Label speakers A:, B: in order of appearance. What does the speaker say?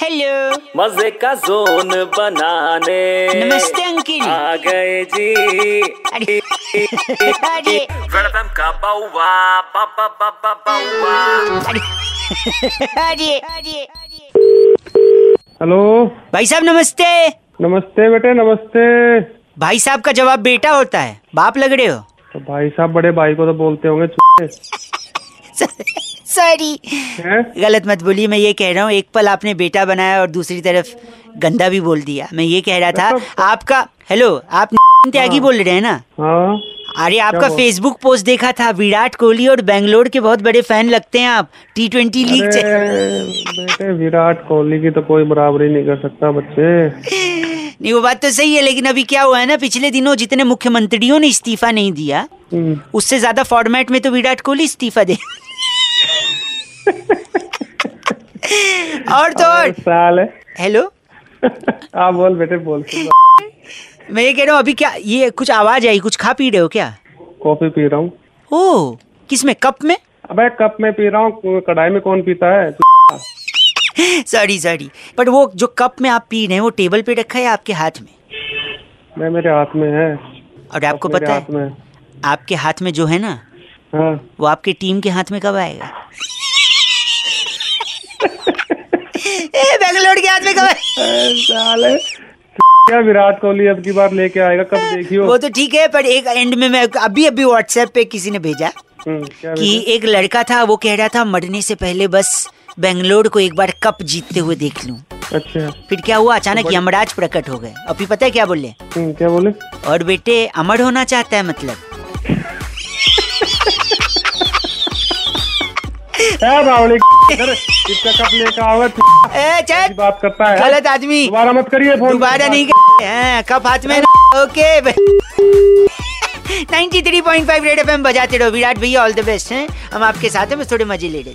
A: Hello
B: मज़े का zone बनाने।
A: नमस्ते अंकिल।
B: आ गए जी।
A: अरे अरे।
B: वेलकम का बाउवा बाबा बाबा बाउवा।
A: अरे अरे अरे।
C: हेलो।
A: भाई साहब नमस्ते।
C: नमस्ते बेटे नमस्ते।
A: भाई साहब का जवाब बेटा होता है। बाप लग रहे हो।
C: तो भाई साहब बड़े भाई को तो बोलते होंगे
A: सॉरी गलत मत बोलिए मैं ये कह रहा हूँ एक पल आपने बेटा बनाया और दूसरी तरफ़ गंदा भी बोल दिया। मैं ये कह रहा था
C: मतलब-
A: आपका हेलो आप त्यागी बोल रहे हैं ना?
C: हाँ।
A: अरे आपका फेसबुक पोस्ट देखा था विराट कोहली और बेंगलोर के बहुत बड़े फ़ैन लगते हैं आप। टी ट्वेंटी लीग
C: बेटे विराट कोहली की तो कोई बराबरी नहीं कर सकता बच्चे।
A: नहीं वो बात तो सही है लेकिन अभी क्या हुआ है ना पिछले दिनों जितने मुख्यमंत्रियों ने इस्तीफा नहीं दिया
C: हम्म,
A: उससे ज़्यादा फॉर्मेट में तो विराट कोहली इस्तीफा दे और तो और।
C: साल है।
A: हेलो
C: हाँ बोल बेटे बोल।
A: मैं ये कह रहा हूँ अभी क्या ये कुछ आवाज़ आई? कुछ खा पी रहे हो क्या?
C: कॉफ़ी पी रहा हूँ।
A: ओ किसमें कप में?
C: अबे कप में पी रहा हूँ कढ़ाई में कौन पीता है?
A: सॉरी सॉरी बट वो जो कप में आप पी रहे हैं वो टेबल पे रखा है आपके हाथ में?
C: मैं मेरे हाथ में है।
A: और आपको पता है। आपके हाथ में जो है ना
C: हाँ।
A: वो आपकी टीम के हाथ में कब आएगा?
C: साले क्या विराट कोहली अब की बार लेके आएगा कब देखियो?
A: वो तो ठीक है पर एक एंड में मैं अभी अभी व्हाट्सएप पे किसी ने भेजा
C: हम्म,
A: कि एक लड़का था वो कह रहा था मरने से पहले बस बेंगलोर को एक बार कप जीतते हुए देख लूँ।
C: अच्छा।
A: फिर क्या हुआ? अचानक यमराज प्रकट हो गए। अभी पता है क्या बोले?
C: हम्म, क्या बोले?
A: और बेटे अमर होना चाहता है मतलब।
C: बावली इसका कप लेके आओगे बात करता है
A: गलत आदमी।
C: दोबारा मत करिए फ़ोन।
A: दोबारा नहीं कब हाँ, कप हाथ में ओके। 93.5 रेड एफएम बजाते रहो। विराट भैया ऑल द बेस्ट हैं? हम आपके साथ हैं बस थोड़े मज़े ले रहे